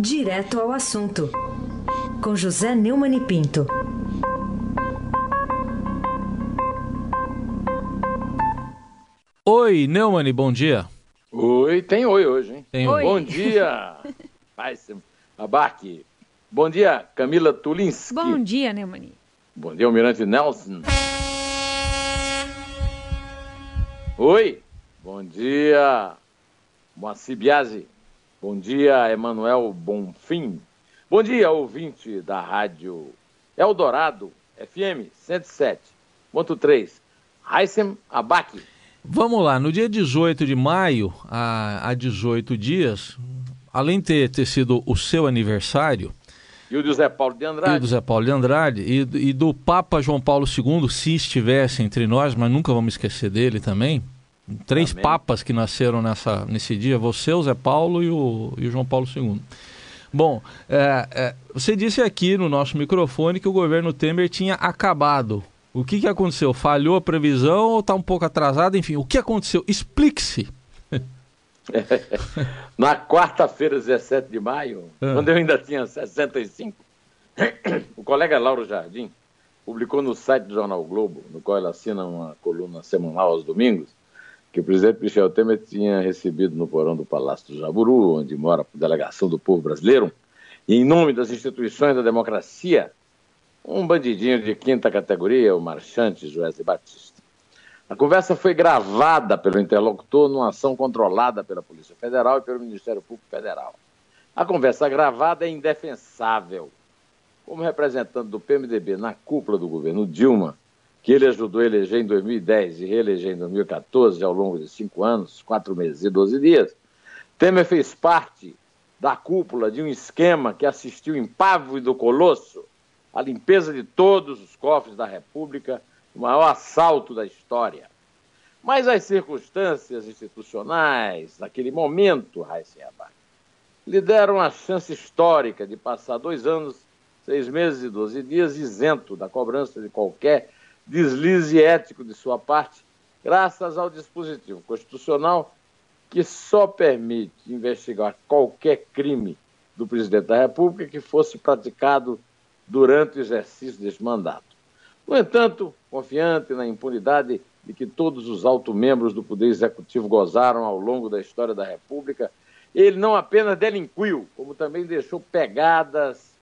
Direto ao assunto, com José Neumann e Pinto. Oi, Neumann, bom dia. Oi, tem oi hoje, hein? Tem oi. Bom dia, Abaque. Bom dia, Camila Tulinski. Bom dia, Neumann. Bom dia, Almirante Nelson. Oi, bom dia, Moacir Biasi. Bom dia, Emanuel Bonfim. Bom dia, ouvinte da rádio Eldorado, FM 107.3. Raissem Abac. Vamos lá, no dia 18 de maio, há, há 18 dias, além de ter, ter sido o seu aniversário, e o do Zé Paulo de Andrade. E do Zé Paulo de Andrade. E, e, do Papa João Paulo II, se estivesse entre nós, mas nunca vamos esquecer dele também. Três Amém. papas que nasceram nessa, nesse dia, você, o Zé Paulo e o, e o João Paulo II. Bom, é, é, você disse aqui no nosso microfone que o governo Temer tinha acabado. O que, que aconteceu? Falhou a previsão ou está um pouco atrasado? Enfim, o que aconteceu? Explique-se. Na quarta-feira, 17 de maio, ah. quando eu ainda tinha 65, o colega Lauro Jardim publicou no site do Jornal Globo, no qual ele assina uma coluna semanal aos domingos, que o presidente Michel Temer tinha recebido no porão do Palácio do Jaburu, onde mora a delegação do povo brasileiro, e em nome das instituições da democracia, um bandidinho de quinta categoria, o marchante Joés Batista. A conversa foi gravada pelo interlocutor numa ação controlada pela Polícia Federal e pelo Ministério Público Federal. A conversa gravada é indefensável. Como representante do PMDB na cúpula do governo Dilma, que ele ajudou a eleger em 2010 e reeleger em 2014, ao longo de cinco anos, quatro meses e doze dias, Temer fez parte da cúpula de um esquema que assistiu e do Colosso a limpeza de todos os cofres da República, o maior assalto da história. Mas as circunstâncias institucionais, naquele momento, Raíssa Abac, lhe deram a chance histórica de passar dois anos, seis meses e doze dias isento da cobrança de qualquer deslize ético de sua parte, graças ao dispositivo constitucional que só permite investigar qualquer crime do presidente da República que fosse praticado durante o exercício deste mandato. No entanto, confiante na impunidade de que todos os altos membros do Poder Executivo gozaram ao longo da história da República, ele não apenas delinquiu, como também deixou pegadas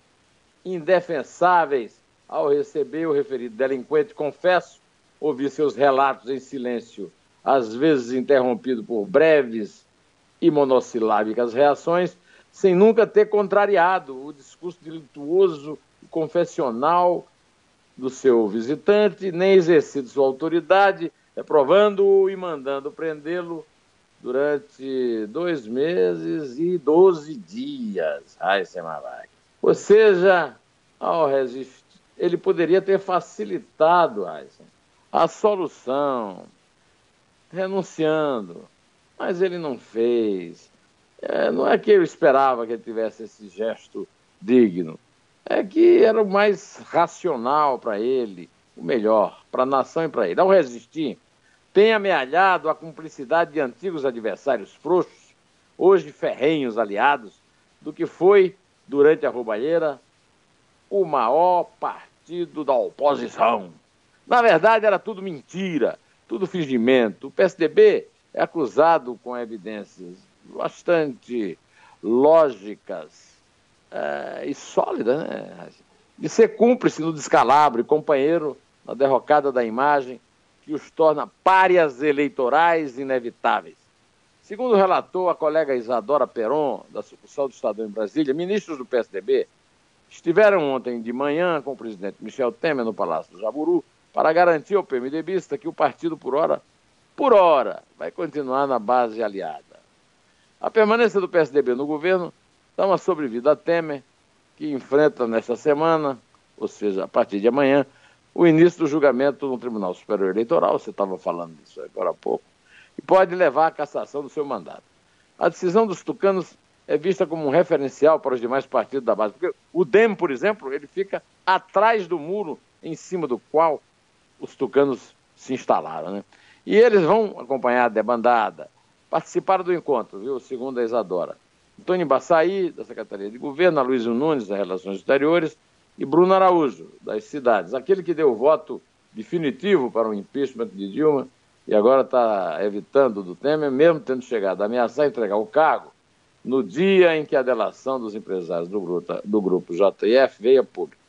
indefensáveis ao receber o referido delinquente, confesso, ouvi seus relatos em silêncio, às vezes interrompido por breves e monossilábicas reações, sem nunca ter contrariado o discurso delituoso e confessional do seu visitante, nem exercido sua autoridade, reprovando-o e mandando prendê-lo durante dois meses e doze dias. Ai, Semalak. Ou seja, ao resistir ele poderia ter facilitado a solução, renunciando, mas ele não fez. É, não é que eu esperava que ele tivesse esse gesto digno, é que era o mais racional para ele, o melhor, para a nação e para ele. Ao resistir, tem amealhado a cumplicidade de antigos adversários frouxos, hoje ferrenhos aliados, do que foi, durante a roubalheira, o maior partido da oposição. Na verdade, era tudo mentira, tudo fingimento. O PSDB é acusado com evidências bastante lógicas é, e sólidas, né? de ser cúmplice no descalabro e companheiro na derrocada da imagem que os torna párias eleitorais inevitáveis. Segundo relatou a colega Isadora Peron, da sucursal do Estadão em Brasília, ministros do PSDB estiveram ontem de manhã com o presidente Michel Temer no Palácio do Jaburu para garantir ao PMDBista que o partido, por hora, por hora, vai continuar na base aliada. A permanência do PSDB no governo dá uma sobrevida a Temer, que enfrenta nesta semana, ou seja, a partir de amanhã, o início do julgamento no Tribunal Superior Eleitoral, você estava falando disso agora há pouco, e pode levar à cassação do seu mandato. A decisão dos tucanos é vista como um referencial para os demais partidos da base. Porque o DEM, por exemplo, ele fica atrás do muro em cima do qual os tucanos se instalaram. Né? E eles vão acompanhar a debandada, participaram do encontro, viu? segundo a Isadora. Antônio Baçaí, da Secretaria de Governo, Luiz Nunes, das Relações Exteriores, e Bruno Araújo, das cidades. Aquele que deu o voto definitivo para o impeachment de Dilma e agora está evitando do Temer, mesmo tendo chegado a ameaçar entregar o cargo no dia em que a delação dos empresários do grupo, do grupo JF veio a público.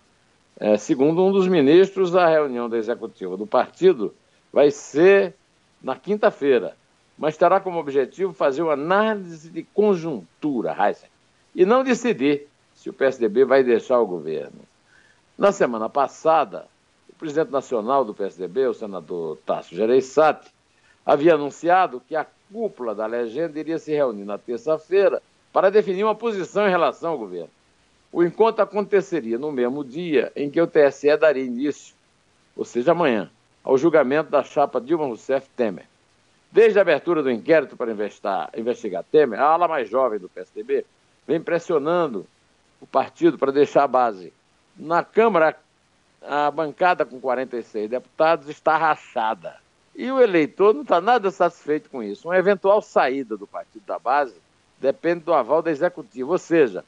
É, segundo um dos ministros, a reunião da executiva do partido vai ser na quinta-feira, mas terá como objetivo fazer uma análise de conjuntura, Heisen, e não decidir se o PSDB vai deixar o governo. Na semana passada, o presidente nacional do PSDB, o senador Tasso Gereissati, havia anunciado que a cúpula da legenda iria se reunir na terça-feira para definir uma posição em relação ao governo. O encontro aconteceria no mesmo dia em que o TSE daria início, ou seja, amanhã, ao julgamento da chapa Dilma Rousseff Temer. Desde a abertura do inquérito para investigar Temer, a ala mais jovem do PSDB vem pressionando o partido para deixar a base. Na Câmara, a bancada com 46 deputados está rachada. E o eleitor não está nada satisfeito com isso. Uma eventual saída do partido da base depende do aval da executiva. Ou seja,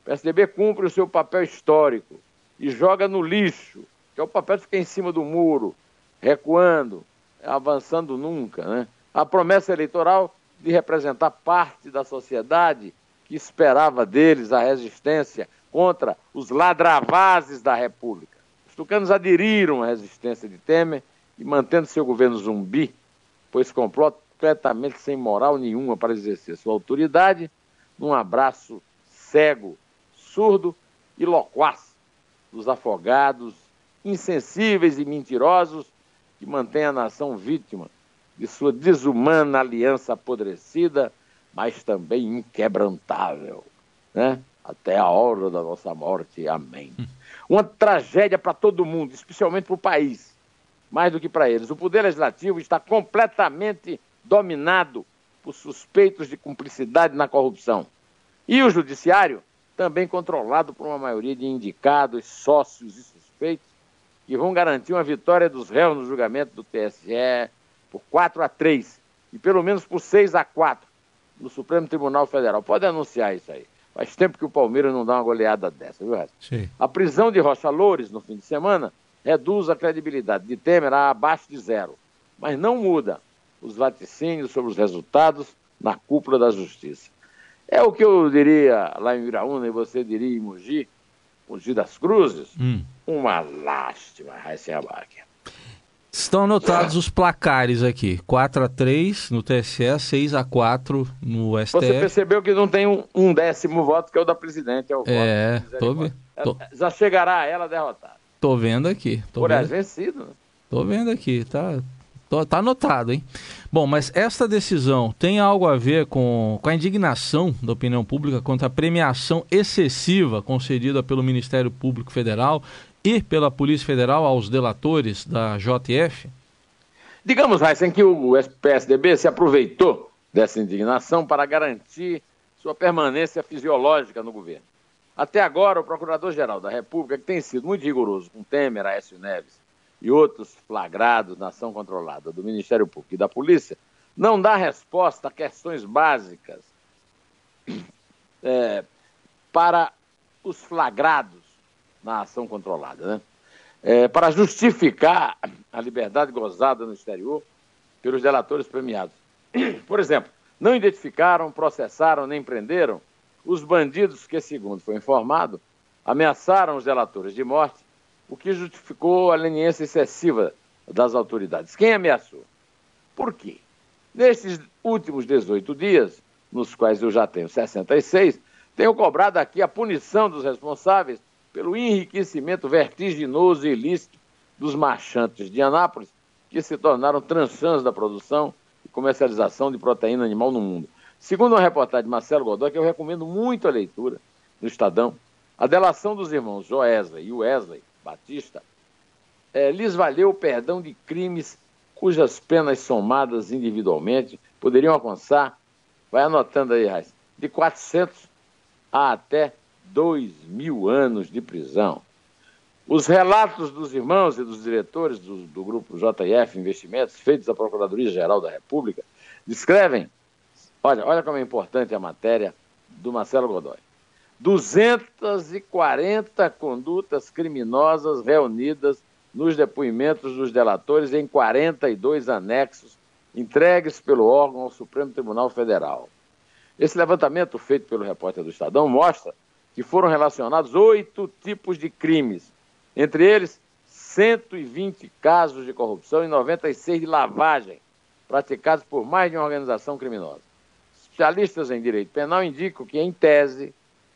o PSDB cumpre o seu papel histórico e joga no lixo, que é o papel de ficar em cima do muro, recuando, avançando nunca. Né? A promessa eleitoral de representar parte da sociedade que esperava deles a resistência contra os ladravazes da República. Os tucanos aderiram à resistência de Temer e mantendo seu governo zumbi, pois completamente sem moral nenhuma para exercer sua autoridade, num abraço cego, surdo e loquaz dos afogados, insensíveis e mentirosos que mantêm a nação vítima de sua desumana aliança apodrecida, mas também inquebrantável, né? até a hora da nossa morte. Amém. Uma tragédia para todo mundo, especialmente para o país, mais do que para eles. O poder legislativo está completamente dominado por suspeitos de cumplicidade na corrupção. E o judiciário também controlado por uma maioria de indicados, sócios e suspeitos, que vão garantir uma vitória dos réus no julgamento do TSE por 4 a 3 e pelo menos por 6 a 4 no Supremo Tribunal Federal. Pode anunciar isso aí. Faz tempo que o Palmeiras não dá uma goleada dessa, viu, Sim. A prisão de Rocha Loures no fim de semana reduz a credibilidade de Temer a abaixo de zero, mas não muda os vaticínios sobre os resultados na cúpula da justiça. É o que eu diria lá em Iraúna e você diria em Mogi, Mogi das Cruzes. Hum. Uma lástima, Raíssa Abac. Estão anotados os placares aqui: 4 a 3 no TSE, 6 a 4 no STF. Você percebeu que não tem um, um décimo voto, que é o da presidente. É, o é tô vendo. Já chegará ela derrotada. Tô vendo aqui. Tô Por vendo. vencido. Tô vendo aqui, tá, Está anotado, hein? Bom, mas esta decisão tem algo a ver com, com a indignação da opinião pública contra a premiação excessiva concedida pelo Ministério Público Federal e pela Polícia Federal aos delatores da JF? Digamos, Heisen, que o PSDB se aproveitou dessa indignação para garantir sua permanência fisiológica no governo. Até agora, o Procurador-Geral da República, que tem sido muito rigoroso com Temer, Aécio Neves e outros flagrados na ação controlada do Ministério Público e da Polícia, não dá resposta a questões básicas é, para os flagrados na ação controlada, né? É, para justificar a liberdade gozada no exterior pelos delatores premiados. Por exemplo, não identificaram, processaram nem prenderam os bandidos que, segundo foi informado, ameaçaram os delatores de morte o que justificou a leniência excessiva das autoridades. Quem ameaçou? Por quê? Nesses últimos 18 dias, nos quais eu já tenho 66, tenho cobrado aqui a punição dos responsáveis pelo enriquecimento vertiginoso e ilícito dos marchantes de Anápolis, que se tornaram tranchãs da produção e comercialização de proteína animal no mundo. Segundo uma reportagem de Marcelo Godoy, que eu recomendo muito a leitura no Estadão, a delação dos irmãos Joesley e Wesley Batista, é, lhes valeu o perdão de crimes cujas penas somadas individualmente poderiam alcançar, vai anotando aí, Raiz, de 400 a até 2 mil anos de prisão. Os relatos dos irmãos e dos diretores do, do grupo JF Investimentos, feitos à Procuradoria-Geral da República, descrevem, olha, olha como é importante a matéria do Marcelo Godoy. 240 condutas criminosas reunidas nos depoimentos dos delatores em 42 anexos entregues pelo órgão ao Supremo Tribunal Federal. Esse levantamento feito pelo repórter do Estadão mostra que foram relacionados oito tipos de crimes, entre eles 120 casos de corrupção e 96 de lavagem, praticados por mais de uma organização criminosa. Especialistas em direito penal indicam que, em tese,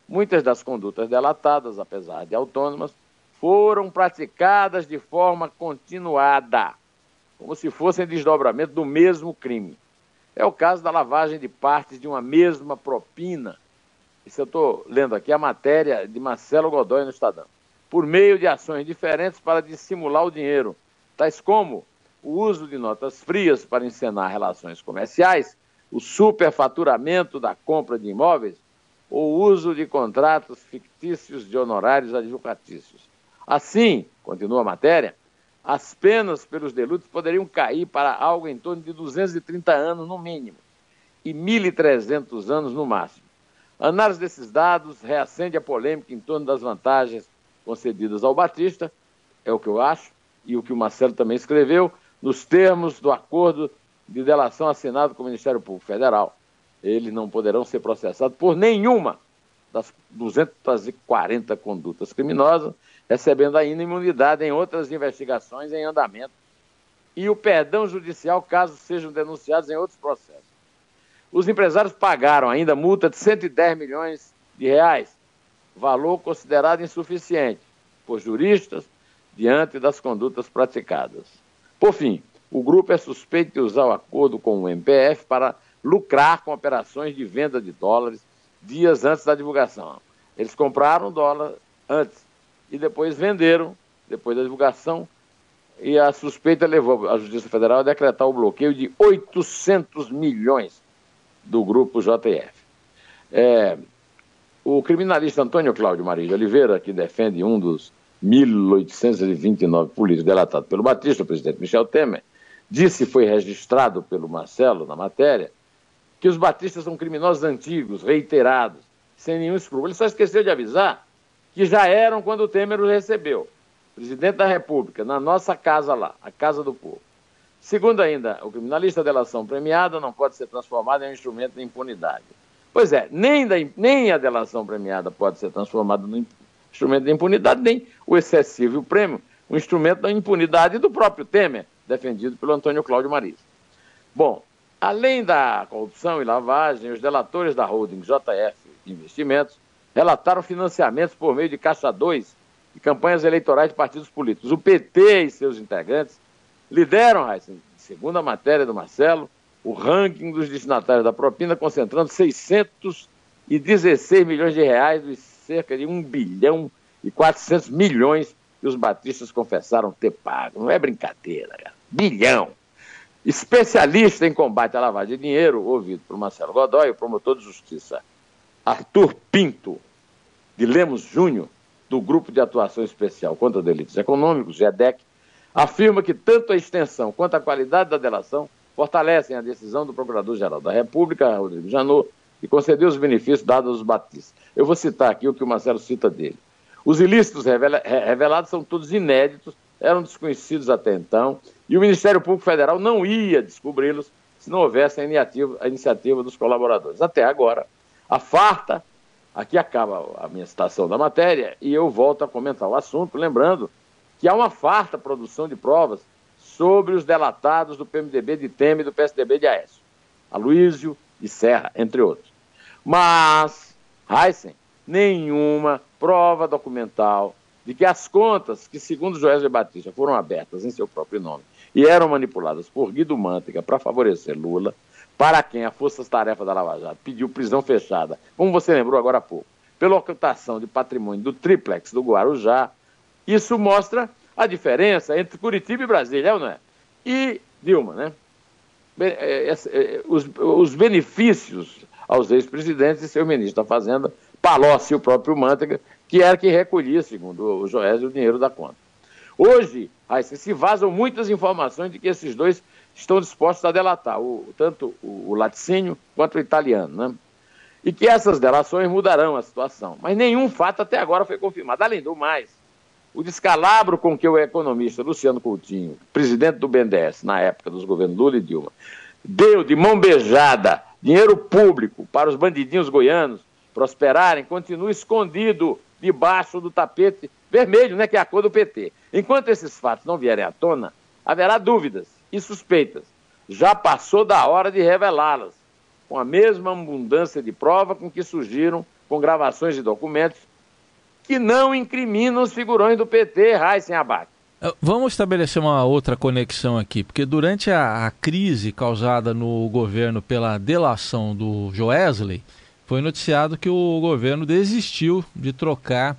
muitas das condutas delatadas, apesar de autônomas, foram praticadas de forma continuada, como se fossem desdobramento do mesmo crime. É o caso da lavagem de partes de uma mesma propina. Isso eu estou lendo aqui a matéria de Marcelo Godoy no Estadão. Por meio de ações diferentes para dissimular o dinheiro, tais como o uso de notas frias para encenar relações comerciais, o superfaturamento da compra de imóveis ou o uso de contratos fictícios de honorários advocatícios. Assim, continua a matéria, as penas pelos delitos poderiam cair para algo em torno de 230 anos no mínimo e 1.300 anos no máximo. A análise desses dados reacende a polêmica em torno das vantagens concedidas ao Batista, é o que eu acho, e o que o Marcelo também escreveu, nos termos do acordo de delação assinado com o Ministério Público Federal. Eles não poderão ser processados por nenhuma das 240 condutas criminosas, recebendo ainda imunidade em outras investigações em andamento e o perdão judicial caso sejam denunciados em outros processos. Os empresários pagaram ainda multa de 110 milhões de reais, valor considerado insuficiente por juristas diante das condutas praticadas. Por fim, o grupo é suspeito de usar o acordo com o MPF para lucrar com operações de venda de dólares dias antes da divulgação. Eles compraram dólar antes e depois venderam, depois da divulgação, e a suspeita levou a Justiça Federal a decretar o bloqueio de 800 milhões do grupo JF. É, o criminalista Antônio Cláudio Maria de Oliveira, que defende um dos 1.829 políticos delatados pelo Batista, o presidente Michel Temer, disse foi registrado pelo Marcelo na matéria que os batistas são criminosos antigos, reiterados, sem nenhum escrúpulo. Ele só esqueceu de avisar que já eram quando o Temer os recebeu. Presidente da República, na nossa casa lá, a Casa do Povo. Segundo ainda, o criminalista da delação premiada não pode ser transformado em um instrumento de impunidade. Pois é, nem, da, nem a delação premiada pode ser transformada num instrumento de impunidade, nem o excessivo o prêmio, um instrumento da impunidade do próprio Temer, defendido pelo Antônio Cláudio Maris. Bom, além da corrupção e lavagem, os delatores da holding JF Investimentos relataram financiamentos por meio de Caixa 2 e campanhas eleitorais de partidos políticos. O PT e seus integrantes lideram, segundo a matéria do Marcelo, o ranking dos destinatários da propina, concentrando 616 milhões de reais dos cerca de 1 bilhão e 400 milhões que os batistas confessaram ter pago. Não é brincadeira, cara. Bilhão. Especialista em combate à lavagem de dinheiro, ouvido por Marcelo Godoy, o promotor de justiça Arthur Pinto, de Lemos Júnior, do Grupo de Atuação Especial contra Delitos Econômicos, GEDEC, afirma que tanto a extensão quanto a qualidade da delação fortalecem a decisão do Procurador-Geral da República, Rodrigo Janot, de conceder os benefícios dados aos batistas. Eu vou citar aqui o que o Marcelo cita dele. Os ilícitos revela revelados são todos inéditos, eram desconhecidos até então, e o Ministério Público Federal não ia descobri-los se não houvesse a iniciativa, a iniciativa dos colaboradores. Até agora, a farta, aqui acaba a minha citação da matéria, e eu volto a comentar o assunto, lembrando que há uma farta produção de provas sobre os delatados do PMDB de Temer e do PSDB de Aécio, Aloysio e Serra, entre outros. Mas, Heisen, nenhuma prova documental de que as contas que, segundo Joesley Batista, foram abertas em seu próprio nome e eram manipuladas por Guido Mantega para favorecer Lula, para quem a Força Tarefa da Lava Jato pediu prisão fechada, como você lembrou agora há pouco, pela ocultação de patrimônio do triplex do Guarujá, isso mostra a diferença entre Curitiba e Brasília, é não é? E Dilma, né? É, é, os, os benefícios aos ex-presidentes e seu ministro da Fazenda, Palocci e o próprio Mantega, que era quem recolhia, segundo o Joésio, o dinheiro da conta. Hoje, se vazam muitas informações de que esses dois estão dispostos a delatar, o, tanto o, o laticínio quanto o italiano. Né? e que essas delações mudarão a situação. Mas nenhum fato até agora foi confirmado. Além do mais, o descalabro com que o economista Luciano Coutinho, presidente do BNDES na época dos governos Lula e Dilma, deu de mão beijada dinheiro público para os bandidinhos goianos prosperarem, continua escondido debaixo do tapete vermelho, né, que é a cor do PT. Enquanto esses fatos não vierem à tona, haverá dúvidas e suspeitas. Já passou da hora de revelá-las, com a mesma abundância de prova com que surgiram com gravações de documentos que não incriminam os figurões do PT, Raíssen Abac. Eh, vamos estabelecer uma outra conexão aqui, porque durante a, a, crise causada no governo pela delação do Joesley, foi noticiado que o governo desistiu de trocar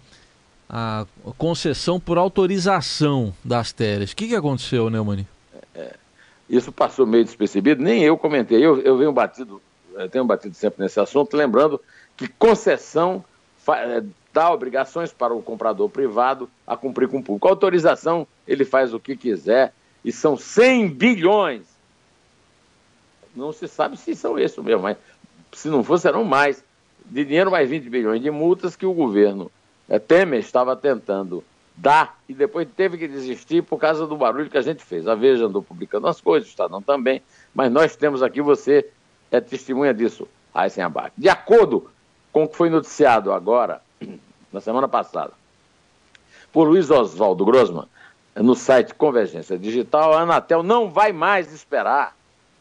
a concessão por autorização das terras. O que, que aconteceu, Neumani? É, isso passou meio despercebido, nem eu comentei. Eu, eu venho batido, eu tenho batido sempre nesse assunto, lembrando que concessão é, dá obrigações para o comprador privado a cumprir com o público. Autorização, ele faz o que quiser, e são 100 bilhões. Não se sabe se são esses mesmo, mas se não for, serão mais. De dinheiro, mais 20 bilhões de multas que o governo é, Temer estava tentando dar e depois teve que desistir por causa do barulho que a gente fez. A Veja andou publicando as coisas, o Estadão também, mas nós temos aqui, você é testemunha disso, Aysen Abac. De acordo com o que foi noticiado agora, na semana passada, por Luiz Oswaldo Grossman, no site Convergência Digital, a Anatel não vai mais esperar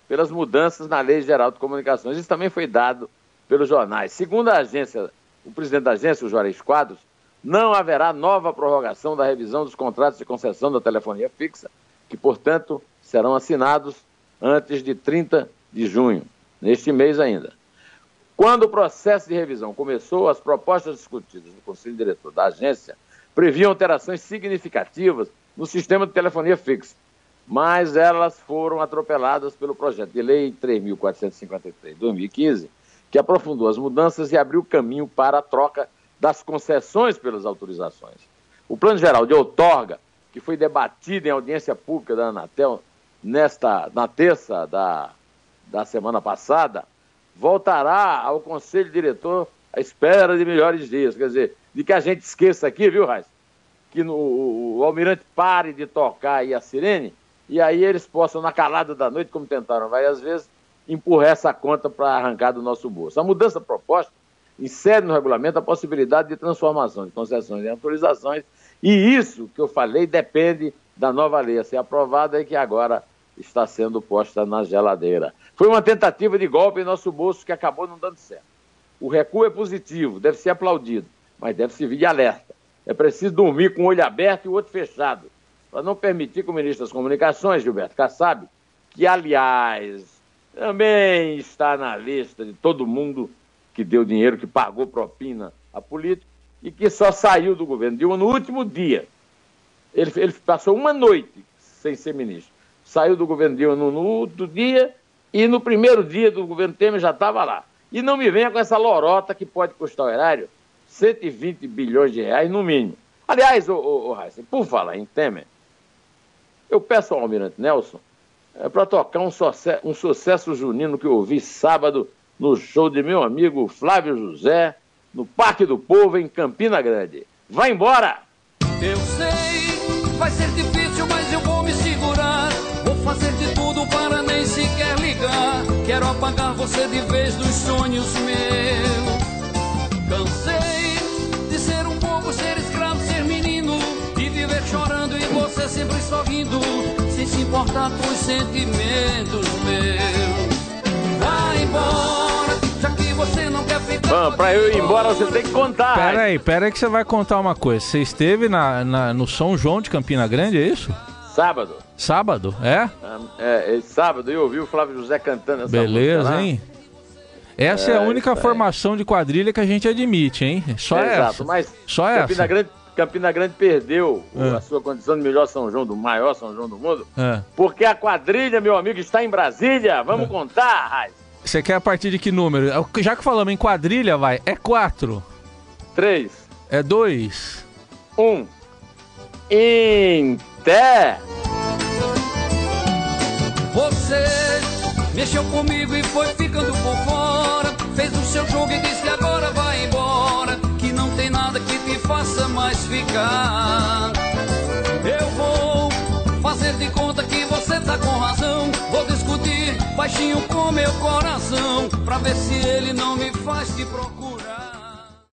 pelas mudanças na Lei Geral de Comunicações. Isso também foi dado pelos jornais. Segundo a agência, o presidente da agência, o Juarez Quadros, não haverá nova prorrogação da revisão dos contratos de concessão da telefonia fixa, que, portanto, serão assinados antes de 30 de junho, neste mês ainda. Quando o processo de revisão começou, as propostas discutidas no Conselho Diretor da agência previam alterações significativas no sistema de telefonia fixa, mas elas foram atropeladas pelo projeto de lei 3.453-2015, que aprofundou as mudanças e abriu caminho para a troca das concessões pelas autorizações. O Plano Geral de Outorga, que foi debatido em audiência pública da Anatel nesta, na terça da, da semana passada, voltará ao Conselho Diretor à espera de melhores dias. Quer dizer, de que a gente esqueça aqui, viu, Raiz? Que no, o, o almirante pare de tocar aí a sirene e aí eles possam, na calada da noite, como tentaram várias vezes, empurrar essa conta para arrancar do nosso bolso. A mudança proposta insere no regulamento a possibilidade de transformação de concessões em autorizações, e isso que eu falei depende da nova lei a ser aprovada e que agora está sendo posta na geladeira. Foi uma tentativa de golpe em nosso bolso que acabou não dando certo. O recuo é positivo, deve ser aplaudido, mas deve servir de alerta. É preciso dormir com o olho aberto e o outro fechado, para não permitir que o ministro das Comunicações, Gilberto Kassab, que, aliás, também está na lista de todo mundo que deu dinheiro, que pagou propina a político e que só saiu do governo Dilma no último dia. Ele, ele passou uma noite sem ser ministro. Saiu do governo Dilma no, no outro dia e no primeiro dia do governo Temer já estava lá. E não me venha com essa lorota que pode custar o erário 120 bilhões de reais no mínimo. Aliás, o, o, por falar em Temer, eu peço ao Almirante Nelson é, para tocar um, sucesso, um sucesso junino que eu ouvi sábado no show de meu amigo Flávio José, no Parque do Povo, em Campina Grande. Vai embora! Eu sei, vai ser difícil, mas eu vou me segurar. Vou fazer de tudo para nem sequer ligar. Quero apagar você de vez dos sonhos meus. Cansei de ser um bobo, ser escravo, ser menino. De viver chorando e você sempre sorrindo. Sem se importar com os sentimentos meus. Vai embora Bom, pra eu ir embora você tem que contar. Pera aí, pera aí que você vai contar uma coisa. Você esteve na, na no São João de Campina Grande, é isso? Sábado. Sábado, é? É, é sábado eu ouvi o Flávio José cantando essa Beleza, hein? Essa é, é a única formação de quadrilha que a gente admite, hein? Só é, essa. Exato, mas Só Campina essa. Grande, Campina Grande perdeu é. a sua condição de melhor São João, do maior São João do mundo, é. porque a quadrilha, meu amigo, está em Brasília. Vamos é. contar, Raiz. Você quer a partir de que número? É já que falamos em quadrilha, vai. É 4. 3. É 2. 1. Um. Em pé. Você mexeu comigo e foi ficando por fora. Fez o seu jogo e disse que agora vai embora. Que não tem nada que te faça mais ficar. Eu vou fazer de conta que você tá com razão baixinho com meu coração, pra ver se ele não me faz te procurar.